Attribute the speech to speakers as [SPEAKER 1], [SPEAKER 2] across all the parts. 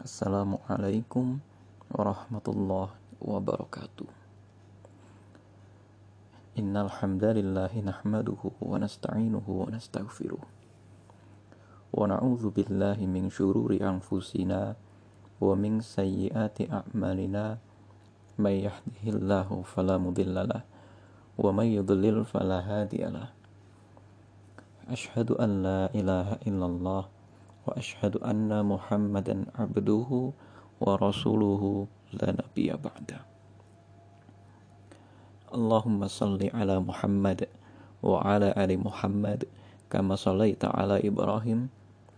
[SPEAKER 1] Assalamualaikum warahmatullahi wabarakatuh. Innal hamdalillah nahmaduhu wa nasta'inuhu wa nastaghfiruh. Wa na'udzu billahi min syururi anfusina wa min sayyiati a'malina may yahdihillahu fala mudhillalah wa may yudlil fala hadiyalah. Ashhadu an la ilaha illallah وأشهد أن محمدا عبده ورسوله لا نبي بعده. اللهم صل على محمد وعلى آل محمد كما صليت على إبراهيم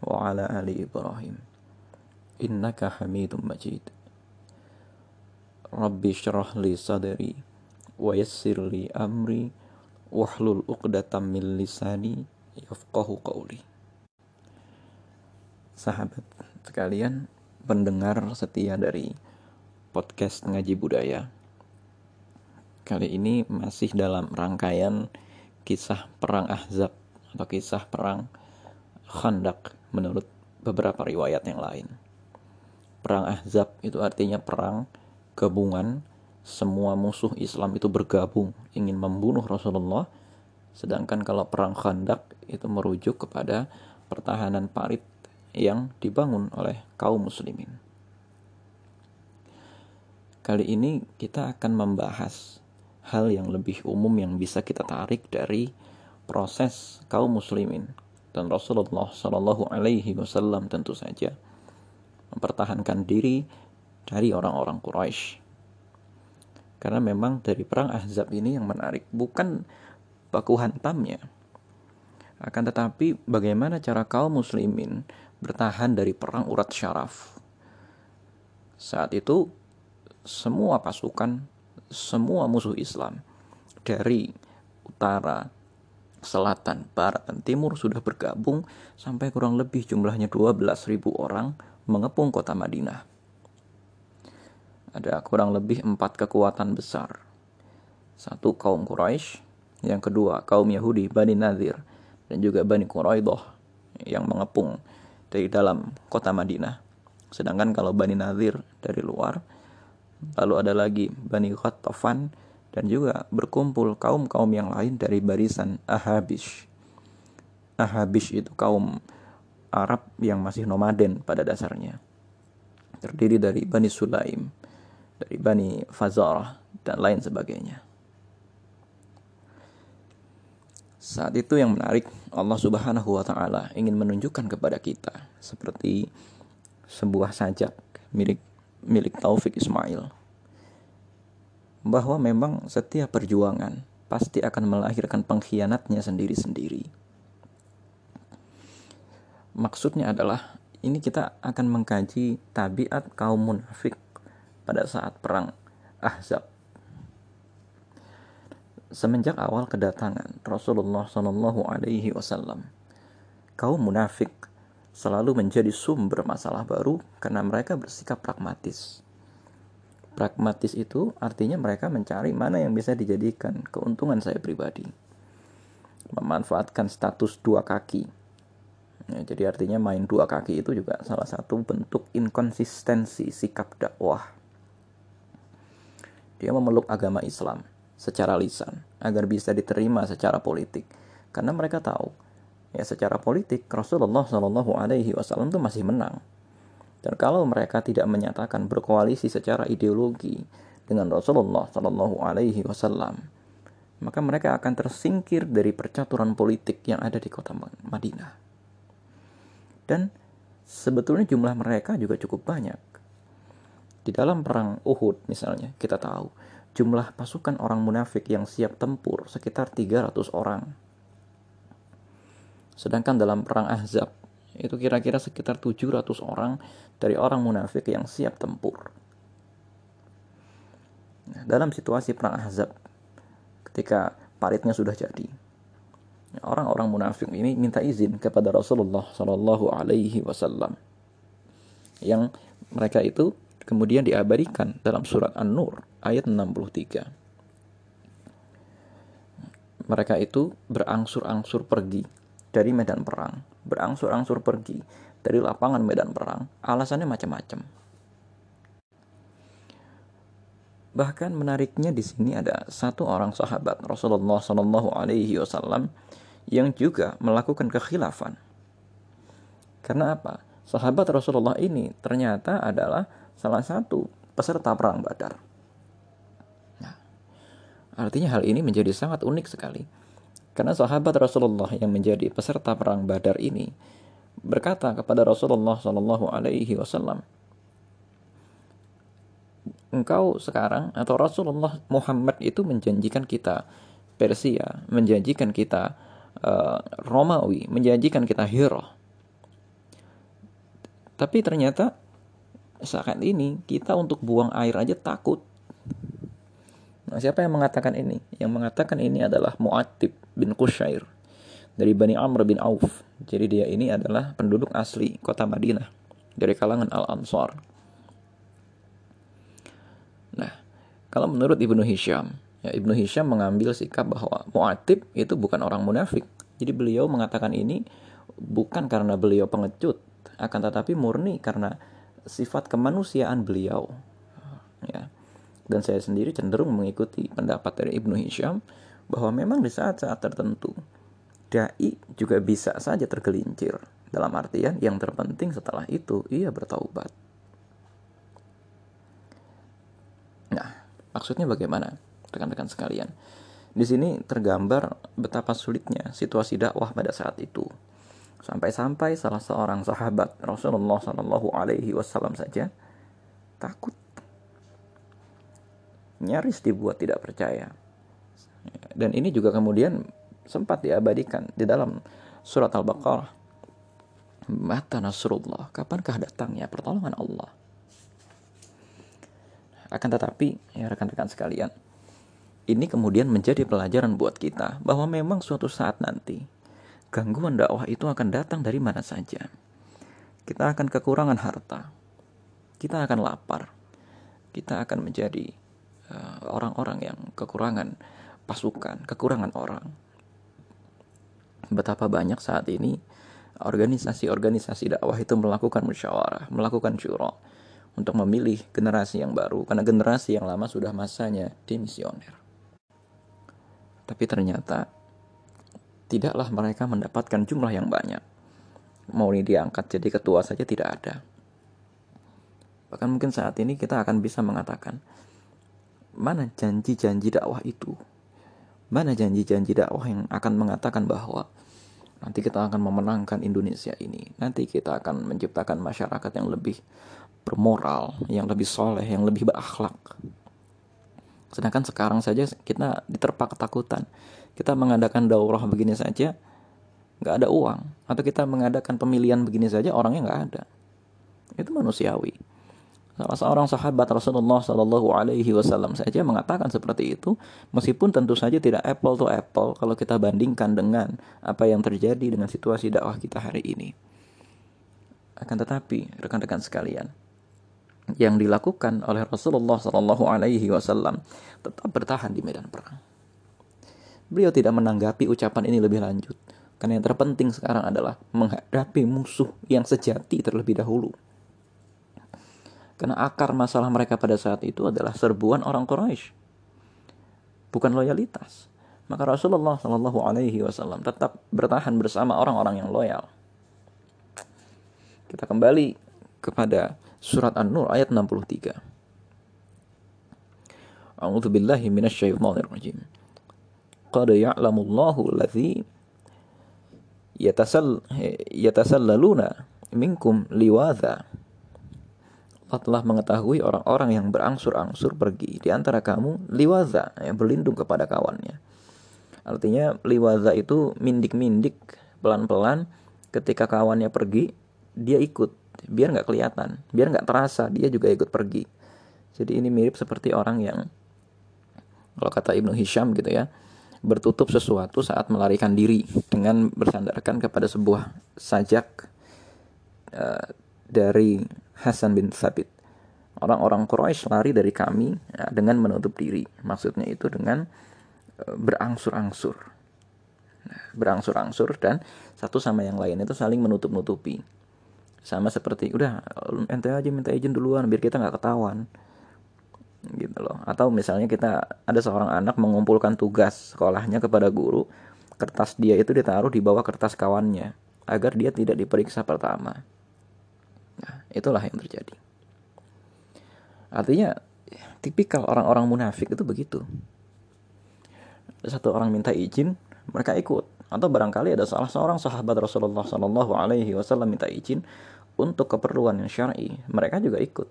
[SPEAKER 1] وعلى آل إبراهيم. إنك حميد مجيد. ربي اشرح لي صدري ويسر لي أمري واحلل عقدة من لساني يفقه قولي. Sahabat sekalian, pendengar setia dari podcast Ngaji Budaya. Kali ini masih dalam rangkaian kisah perang Ahzab atau kisah perang Khandak menurut beberapa riwayat yang lain. Perang Ahzab itu artinya perang gabungan semua musuh Islam itu bergabung ingin membunuh Rasulullah Sedangkan kalau perang Khandak itu merujuk kepada pertahanan parit yang dibangun oleh kaum muslimin. Kali ini kita akan membahas hal yang lebih umum yang bisa kita tarik dari proses kaum muslimin dan Rasulullah Shallallahu Alaihi Wasallam tentu saja mempertahankan diri dari orang-orang Quraisy. Karena memang dari perang Ahzab ini yang menarik bukan baku hantamnya. Akan tetapi bagaimana cara kaum muslimin bertahan dari perang urat syaraf? Saat itu semua pasukan, semua musuh Islam dari utara, selatan, barat, dan timur sudah bergabung sampai kurang lebih jumlahnya 12.000 orang mengepung kota Madinah. Ada kurang lebih empat kekuatan besar. Satu kaum Quraisy, yang kedua, kaum Yahudi Bani Nadir dan juga Bani Quraidah yang mengepung dari dalam kota Madinah. Sedangkan kalau Bani Nadir dari luar, lalu ada lagi Bani Khattafan dan juga berkumpul kaum-kaum yang lain dari barisan Ahabish. Ahabish itu kaum Arab yang masih nomaden pada dasarnya. Terdiri dari Bani Sulaim, dari Bani Fazarah, dan lain sebagainya. Saat itu yang menarik, Allah Subhanahu wa taala ingin menunjukkan kepada kita seperti sebuah sajak milik milik Taufik Ismail bahwa memang setiap perjuangan pasti akan melahirkan pengkhianatnya sendiri-sendiri. Maksudnya adalah ini kita akan mengkaji tabiat kaum munafik pada saat perang Ahzab semenjak awal kedatangan Rasulullah Shallallahu Alaihi Wasallam, kaum munafik selalu menjadi sumber masalah baru karena mereka bersikap pragmatis. Pragmatis itu artinya mereka mencari mana yang bisa dijadikan keuntungan saya pribadi. Memanfaatkan status dua kaki. Ya, jadi artinya main dua kaki itu juga salah satu bentuk inkonsistensi sikap dakwah. Dia memeluk agama Islam, secara lisan agar bisa diterima secara politik. Karena mereka tahu ya secara politik Rasulullah Shallallahu Alaihi Wasallam itu masih menang. Dan kalau mereka tidak menyatakan berkoalisi secara ideologi dengan Rasulullah Shallallahu Alaihi Wasallam maka mereka akan tersingkir dari percaturan politik yang ada di kota Madinah. Dan sebetulnya jumlah mereka juga cukup banyak. Di dalam perang Uhud misalnya kita tahu jumlah pasukan orang munafik yang siap tempur sekitar 300 orang. Sedangkan dalam perang Ahzab itu kira-kira sekitar 700 orang dari orang munafik yang siap tempur. Nah, dalam situasi perang Ahzab ketika paritnya sudah jadi, orang-orang munafik ini minta izin kepada Rasulullah Shallallahu Alaihi Wasallam yang mereka itu kemudian diabadikan dalam surat An-Nur ayat 63. Mereka itu berangsur-angsur pergi dari medan perang, berangsur-angsur pergi dari lapangan medan perang, alasannya macam-macam. Bahkan menariknya di sini ada satu orang sahabat Rasulullah Shallallahu Alaihi Wasallam yang juga melakukan kekhilafan. Karena apa? Sahabat Rasulullah ini ternyata adalah salah satu peserta perang Badar. Nah, artinya hal ini menjadi sangat unik sekali. Karena sahabat Rasulullah yang menjadi peserta perang Badar ini berkata kepada Rasulullah Shallallahu Alaihi Wasallam, engkau sekarang atau Rasulullah Muhammad itu menjanjikan kita Persia, menjanjikan kita uh, Romawi, menjanjikan kita Hiro. Tapi ternyata saat ini kita untuk buang air aja takut. Nah, siapa yang mengatakan ini? Yang mengatakan ini adalah Mu'attib bin Qushair dari Bani Amr bin Auf. Jadi dia ini adalah penduduk asli kota Madinah dari kalangan Al-Ansar. Nah, kalau menurut Ibnu Hisham, ya Ibnu Hisham mengambil sikap bahwa Mu'atib itu bukan orang munafik. Jadi beliau mengatakan ini bukan karena beliau pengecut, akan tetapi murni karena sifat kemanusiaan beliau. Ya. Dan saya sendiri cenderung mengikuti pendapat dari Ibnu Hisham bahwa memang di saat-saat tertentu dai juga bisa saja tergelincir. Dalam artian yang terpenting setelah itu ia bertaubat. Nah, maksudnya bagaimana? Rekan-rekan sekalian. Di sini tergambar betapa sulitnya situasi dakwah pada saat itu. Sampai-sampai salah seorang sahabat Rasulullah Shallallahu Alaihi Wasallam saja takut, nyaris dibuat tidak percaya. Dan ini juga kemudian sempat diabadikan di dalam surat Al-Baqarah. Mata Nasrullah, kapankah datangnya pertolongan Allah? Akan tetapi, ya rekan-rekan sekalian, ini kemudian menjadi pelajaran buat kita bahwa memang suatu saat nanti gangguan dakwah itu akan datang dari mana saja. Kita akan kekurangan harta, kita akan lapar, kita akan menjadi eh, orang-orang uh, yang kekurangan pasukan, kekurangan orang, betapa banyak saat ini organisasi-organisasi dakwah itu melakukan musyawarah, melakukan syura untuk memilih generasi yang baru karena generasi yang lama sudah masanya dimisioner. Tapi ternyata tidaklah mereka mendapatkan jumlah yang banyak. Mau ini diangkat jadi ketua saja tidak ada. Bahkan mungkin saat ini kita akan bisa mengatakan mana janji-janji dakwah itu Mana janji-janji dakwah yang akan mengatakan bahwa nanti kita akan memenangkan Indonesia ini. Nanti kita akan menciptakan masyarakat yang lebih bermoral, yang lebih soleh, yang lebih berakhlak. Sedangkan sekarang saja kita diterpa ketakutan. Kita mengadakan daurah begini saja, nggak ada uang. Atau kita mengadakan pemilihan begini saja, orangnya nggak ada. Itu manusiawi. Salah seorang sahabat Rasulullah Shallallahu Alaihi Wasallam saja mengatakan seperti itu, meskipun tentu saja tidak apple to apple kalau kita bandingkan dengan apa yang terjadi dengan situasi dakwah kita hari ini. Akan tetapi, rekan-rekan sekalian, yang dilakukan oleh Rasulullah Shallallahu Alaihi Wasallam tetap bertahan di medan perang. Beliau tidak menanggapi ucapan ini lebih lanjut, karena yang terpenting sekarang adalah menghadapi musuh yang sejati terlebih dahulu karena akar masalah mereka pada saat itu adalah serbuan orang Quraisy, bukan loyalitas. Maka Rasulullah Shallallahu Alaihi Wasallam tetap bertahan bersama orang-orang yang loyal. Kita kembali kepada surat An-Nur ayat 63. A'udzu billahi. Qad ya'lamu Allahu allazi yatasal yatasallaluna minkum liwadha Allah telah mengetahui orang-orang yang berangsur-angsur pergi di antara kamu liwaza yang berlindung kepada kawannya. Artinya liwaza itu mindik-mindik pelan-pelan ketika kawannya pergi dia ikut biar nggak kelihatan biar nggak terasa dia juga ikut pergi. Jadi ini mirip seperti orang yang kalau kata Ibnu Hisham gitu ya bertutup sesuatu saat melarikan diri dengan bersandarkan kepada sebuah sajak uh, dari Hasan bin Sabit. Orang-orang Quraisy lari dari kami ya, dengan menutup diri. Maksudnya itu dengan e, berangsur-angsur. Nah, berangsur-angsur dan satu sama yang lain itu saling menutup-nutupi. sama seperti udah ente aja minta izin duluan biar kita nggak ketahuan gitu loh. Atau misalnya kita ada seorang anak mengumpulkan tugas sekolahnya kepada guru kertas dia itu ditaruh di bawah kertas kawannya agar dia tidak diperiksa pertama. Nah itulah yang terjadi. Artinya tipikal orang-orang munafik itu begitu. Satu orang minta izin mereka ikut. Atau barangkali ada salah seorang sahabat Rasulullah Shallallahu Alaihi Wasallam minta izin untuk keperluan yang syar'i, mereka juga ikut.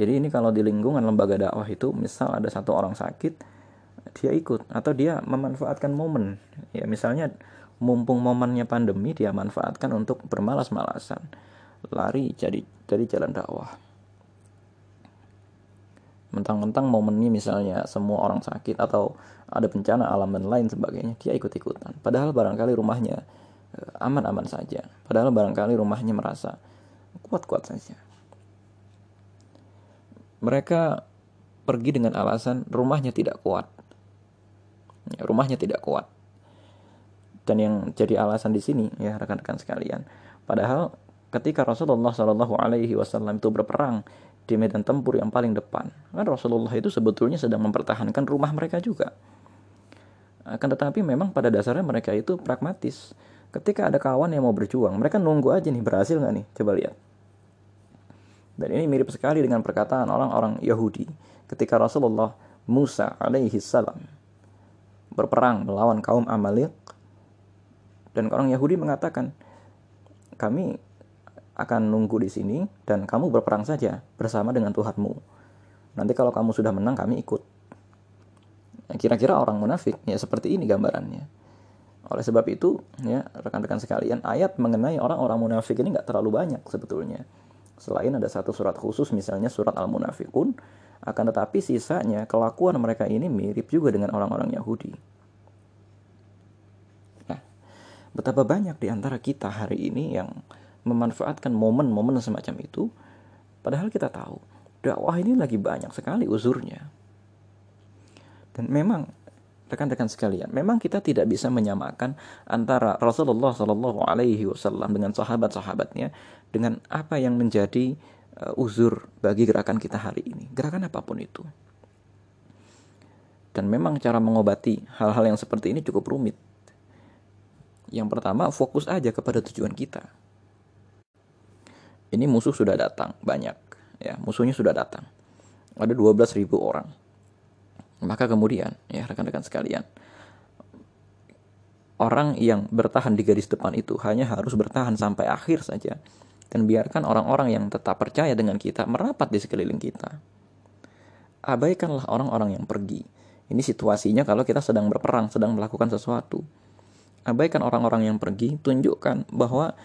[SPEAKER 1] Jadi ini kalau di lingkungan lembaga dakwah itu, misal ada satu orang sakit, dia ikut atau dia memanfaatkan momen. Ya misalnya mumpung momennya pandemi dia manfaatkan untuk bermalas-malasan, lari jadi dari jalan dakwah. Mentang-mentang momennya misalnya semua orang sakit atau ada bencana alam dan lain sebagainya, dia ikut-ikutan. Padahal barangkali rumahnya eh, aman-aman saja. Padahal barangkali rumahnya merasa kuat-kuat saja. Mereka pergi dengan alasan rumahnya tidak kuat. Ya, rumahnya tidak kuat. Dan yang jadi alasan di sini ya rekan-rekan sekalian. Padahal ketika Rasulullah Shallallahu Alaihi Wasallam itu berperang di medan tempur yang paling depan, kan Rasulullah itu sebetulnya sedang mempertahankan rumah mereka juga. Akan tetapi memang pada dasarnya mereka itu pragmatis. Ketika ada kawan yang mau berjuang, mereka nunggu aja nih berhasil nggak nih? Coba lihat. Dan ini mirip sekali dengan perkataan orang-orang Yahudi ketika Rasulullah Musa alaihi salam berperang melawan kaum Amalek dan orang Yahudi mengatakan kami akan nunggu di sini dan kamu berperang saja bersama dengan Tuhanmu. Nanti kalau kamu sudah menang kami ikut. Nah, kira-kira orang munafik ya seperti ini gambarannya. Oleh sebab itu, ya rekan-rekan sekalian, ayat mengenai orang-orang munafik ini nggak terlalu banyak sebetulnya. Selain ada satu surat khusus, misalnya surat Al-Munafikun, akan tetapi sisanya kelakuan mereka ini mirip juga dengan orang-orang Yahudi. Nah, betapa banyak di antara kita hari ini yang memanfaatkan momen-momen semacam itu, padahal kita tahu dakwah ini lagi banyak sekali uzurnya. Dan memang rekan-rekan sekalian, memang kita tidak bisa menyamakan antara Rasulullah Shallallahu Alaihi Wasallam dengan sahabat-sahabatnya dengan apa yang menjadi uh, uzur bagi gerakan kita hari ini, gerakan apa pun itu. Dan memang cara mengobati hal-hal yang seperti ini cukup rumit. Yang pertama, fokus aja kepada tujuan kita. Ini musuh sudah datang, banyak. ya Musuhnya sudah datang. Ada 12.000 orang maka kemudian, ya rekan-rekan sekalian, orang yang bertahan di garis depan itu hanya harus bertahan sampai akhir saja. Dan biarkan orang-orang yang tetap percaya dengan kita merapat di sekeliling kita. Abaikanlah orang-orang yang pergi. Ini situasinya kalau kita sedang berperang, sedang melakukan sesuatu. Abaikan orang-orang yang pergi, tunjukkan bahwa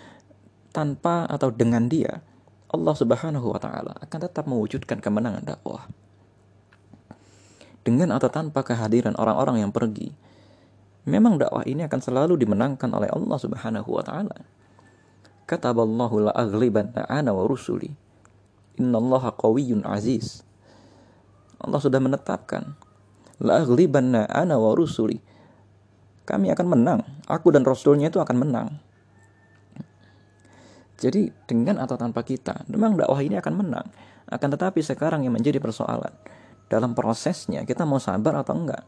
[SPEAKER 1] tanpa atau dengan dia, Allah Subhanahu wa taala akan tetap mewujudkan kemenangan dakwah dengan atau tanpa kehadiran orang-orang yang pergi, memang dakwah ini akan selalu dimenangkan oleh Allah Subhanahu wa taala. Kataballahu la aghlibanna ana wa rusuli. Innallaha qawiyyun aziz. Allah sudah menetapkan la aghlibanna ana wa rusuli. Kami akan menang, aku dan rasulnya itu akan menang. Jadi dengan atau tanpa kita, memang dakwah ini akan menang. Akan tetapi sekarang yang menjadi persoalan, dalam prosesnya kita mau sabar atau enggak.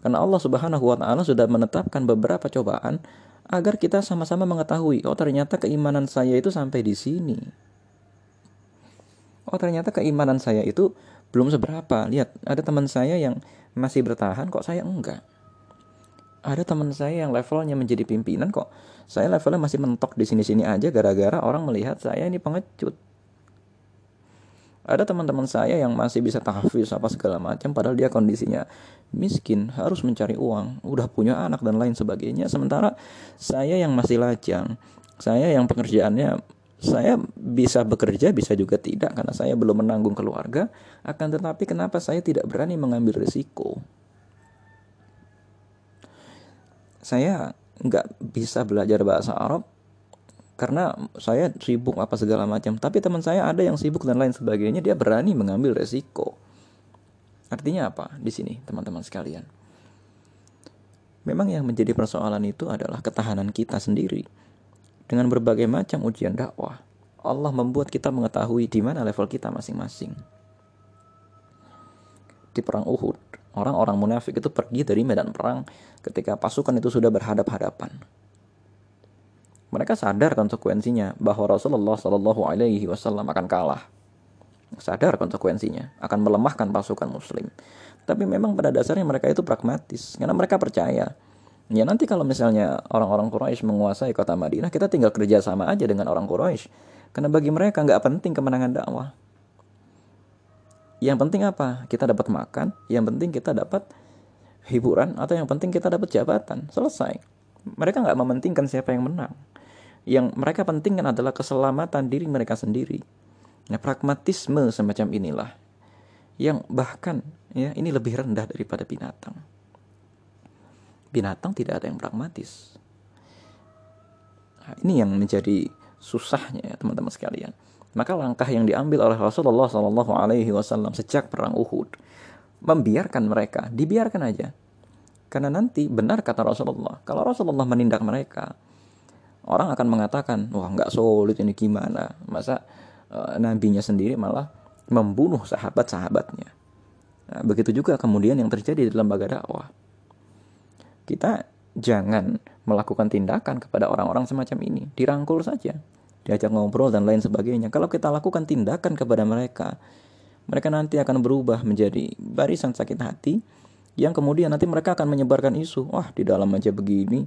[SPEAKER 1] Karena Allah Subhanahu wa taala sudah menetapkan beberapa cobaan agar kita sama-sama mengetahui, oh ternyata keimanan saya itu sampai di sini. Oh ternyata keimanan saya itu belum seberapa. Lihat, ada teman saya yang masih bertahan kok saya enggak. Ada teman saya yang levelnya menjadi pimpinan kok saya levelnya masih mentok di sini-sini aja gara-gara orang melihat saya ini pengecut ada teman-teman saya yang masih bisa tahfiz apa segala macam padahal dia kondisinya miskin, harus mencari uang, udah punya anak dan lain sebagainya. Sementara saya yang masih lajang, saya yang pekerjaannya saya bisa bekerja bisa juga tidak karena saya belum menanggung keluarga akan tetapi kenapa saya tidak berani mengambil risiko saya nggak bisa belajar bahasa Arab karena saya sibuk apa segala macam tapi teman saya ada yang sibuk dan lain sebagainya dia berani mengambil resiko artinya apa di sini teman-teman sekalian memang yang menjadi persoalan itu adalah ketahanan kita sendiri dengan berbagai macam ujian dakwah, Allah membuat kita mengetahui di mana level kita masing-masing. Di perang Uhud, orang-orang munafik itu pergi dari medan perang ketika pasukan itu sudah berhadap-hadapan. Mereka sadar konsekuensinya bahwa Rasulullah Shallallahu Alaihi Wasallam akan kalah. Sadar konsekuensinya akan melemahkan pasukan Muslim. Tapi memang pada dasarnya mereka itu pragmatis karena mereka percaya Ya nanti kalau misalnya orang-orang Quraisy menguasai kota Madinah, kita tinggal kerja sama aja dengan orang Quraisy. Karena bagi mereka nggak penting kemenangan dakwah. Yang penting apa? Kita dapat makan. Yang penting kita dapat hiburan atau yang penting kita dapat jabatan. Selesai. Mereka nggak mementingkan siapa yang menang. Yang mereka pentingkan adalah keselamatan diri mereka sendiri. Nah, pragmatisme semacam inilah yang bahkan ya ini lebih rendah daripada binatang binatang tidak ada yang pragmatis. Nah, ini yang menjadi susahnya ya teman-teman sekalian. Maka langkah yang diambil oleh Rasulullah Shallallahu Alaihi Wasallam sejak perang Uhud membiarkan mereka, dibiarkan aja. Karena nanti benar kata Rasulullah, kalau Rasulullah menindak mereka, orang akan mengatakan, wah nggak solid ini gimana? Masa uh, nabinya sendiri malah membunuh sahabat-sahabatnya. Nah, begitu juga kemudian yang terjadi di lembaga dakwah kita jangan melakukan tindakan kepada orang-orang semacam ini. Dirangkul saja, diajak ngobrol dan lain sebagainya. Kalau kita lakukan tindakan kepada mereka, mereka nanti akan berubah menjadi barisan sakit hati yang kemudian nanti mereka akan menyebarkan isu. Wah, di dalam aja begini,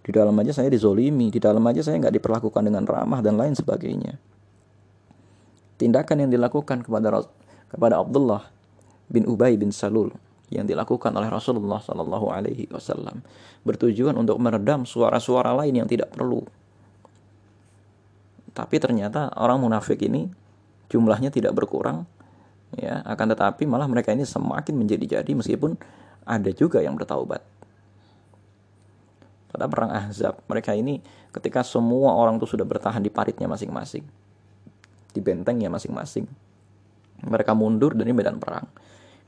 [SPEAKER 1] di dalam aja saya dizolimi, di dalam aja saya nggak diperlakukan dengan ramah dan lain sebagainya. Tindakan yang dilakukan kepada kepada Abdullah bin Ubay bin Salul yang dilakukan oleh Rasulullah Shallallahu Alaihi Wasallam bertujuan untuk meredam suara-suara lain yang tidak perlu. Tapi ternyata orang munafik ini jumlahnya tidak berkurang, ya akan tetapi malah mereka ini semakin menjadi-jadi meskipun ada juga yang bertaubat. Pada perang Ahzab, mereka ini ketika semua orang itu sudah bertahan di paritnya masing-masing, di bentengnya masing-masing, mereka mundur dari medan perang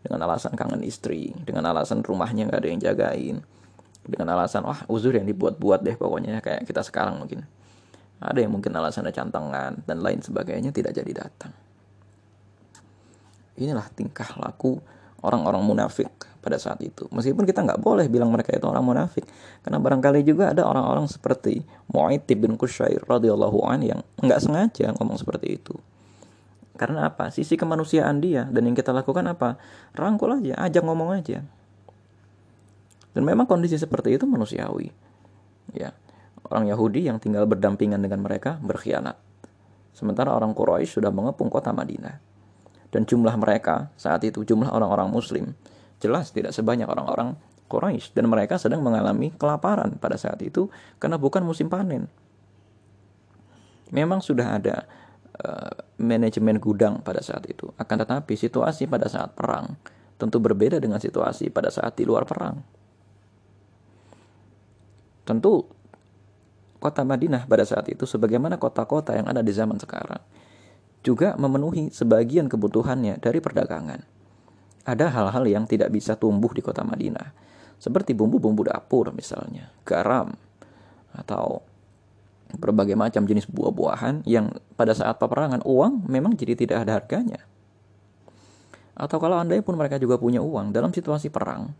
[SPEAKER 1] dengan alasan kangen istri, dengan alasan rumahnya nggak ada yang jagain, dengan alasan wah uzur yang dibuat-buat deh pokoknya kayak kita sekarang mungkin. Ada yang mungkin alasannya cantangan dan lain sebagainya tidak jadi datang. Inilah tingkah laku orang-orang munafik pada saat itu. Meskipun kita nggak boleh bilang mereka itu orang munafik, karena barangkali juga ada orang-orang seperti Mu'aitib bin Qusyair radhiyallahu an yang nggak sengaja ngomong seperti itu. Karena apa? Sisi kemanusiaan dia dan yang kita lakukan apa? Rangkul aja, ajak ngomong aja. Dan memang kondisi seperti itu manusiawi. Ya. Orang Yahudi yang tinggal berdampingan dengan mereka berkhianat. Sementara orang Quraisy sudah mengepung kota Madinah. Dan jumlah mereka saat itu jumlah orang-orang muslim jelas tidak sebanyak orang-orang Quraisy dan mereka sedang mengalami kelaparan pada saat itu karena bukan musim panen. Memang sudah ada Eh, manajemen gudang pada saat itu. Akan tetapi situasi pada saat perang tentu berbeda dengan situasi pada saat di luar perang. Tentu kota Madinah pada saat itu sebagaimana kota-kota yang ada di zaman sekarang juga memenuhi sebagian kebutuhannya dari perdagangan. Ada hal-hal yang tidak bisa tumbuh di kota Madinah, seperti bumbu-bumbu dapur misalnya, garam, atau berbagai macam jenis buah-buahan yang pada saat peperangan uang memang jadi tidak ada harganya. Atau kalau anda pun mereka juga punya uang dalam situasi perang,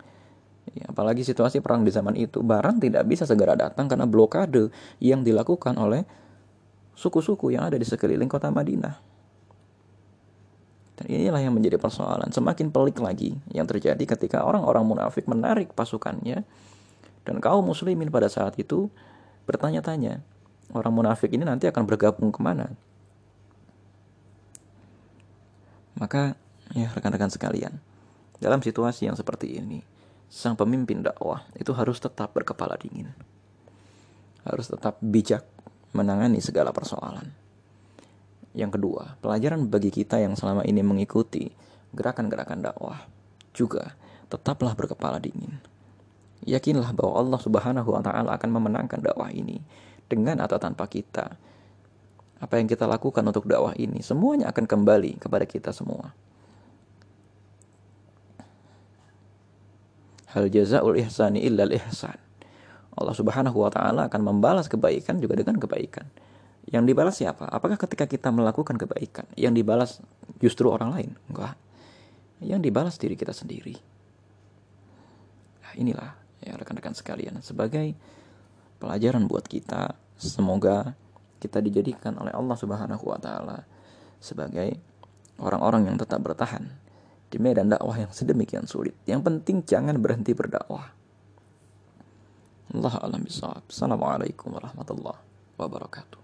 [SPEAKER 1] ya, apalagi situasi perang di zaman itu, barang tidak bisa segera datang karena blokade yang dilakukan oleh suku-suku yang ada di sekeliling kota Madinah. Inilah yang menjadi persoalan. Semakin pelik lagi yang terjadi ketika orang-orang munafik menarik pasukannya dan kaum muslimin pada saat itu bertanya-tanya, orang munafik ini nanti akan bergabung ke mana? Maka ya rekan-rekan sekalian, dalam situasi yang seperti ini, sang pemimpin dakwah itu harus tetap berkepala dingin. Harus tetap bijak menangani segala persoalan. Yang kedua, pelajaran bagi kita yang selama ini mengikuti gerakan-gerakan dakwah juga tetaplah berkepala dingin. Yakinlah bahwa Allah Subhanahu wa taala akan memenangkan dakwah ini dengan atau tanpa kita. Apa yang kita lakukan untuk dakwah ini, semuanya akan kembali kepada kita semua. Hal jazaul ihsani illal ihsan. Allah Subhanahu wa taala akan membalas kebaikan juga dengan kebaikan. Yang dibalas siapa? Apakah ketika kita melakukan kebaikan yang dibalas justru orang lain? Enggak. Yang dibalas diri kita sendiri. Nah, inilah ya rekan-rekan sekalian sebagai pelajaran buat kita. Semoga kita dijadikan oleh Allah Subhanahu wa taala sebagai orang-orang yang tetap bertahan di medan dakwah yang sedemikian sulit. Yang penting jangan berhenti berdakwah. Allah alam. Assalamualaikum warahmatullahi wabarakatuh.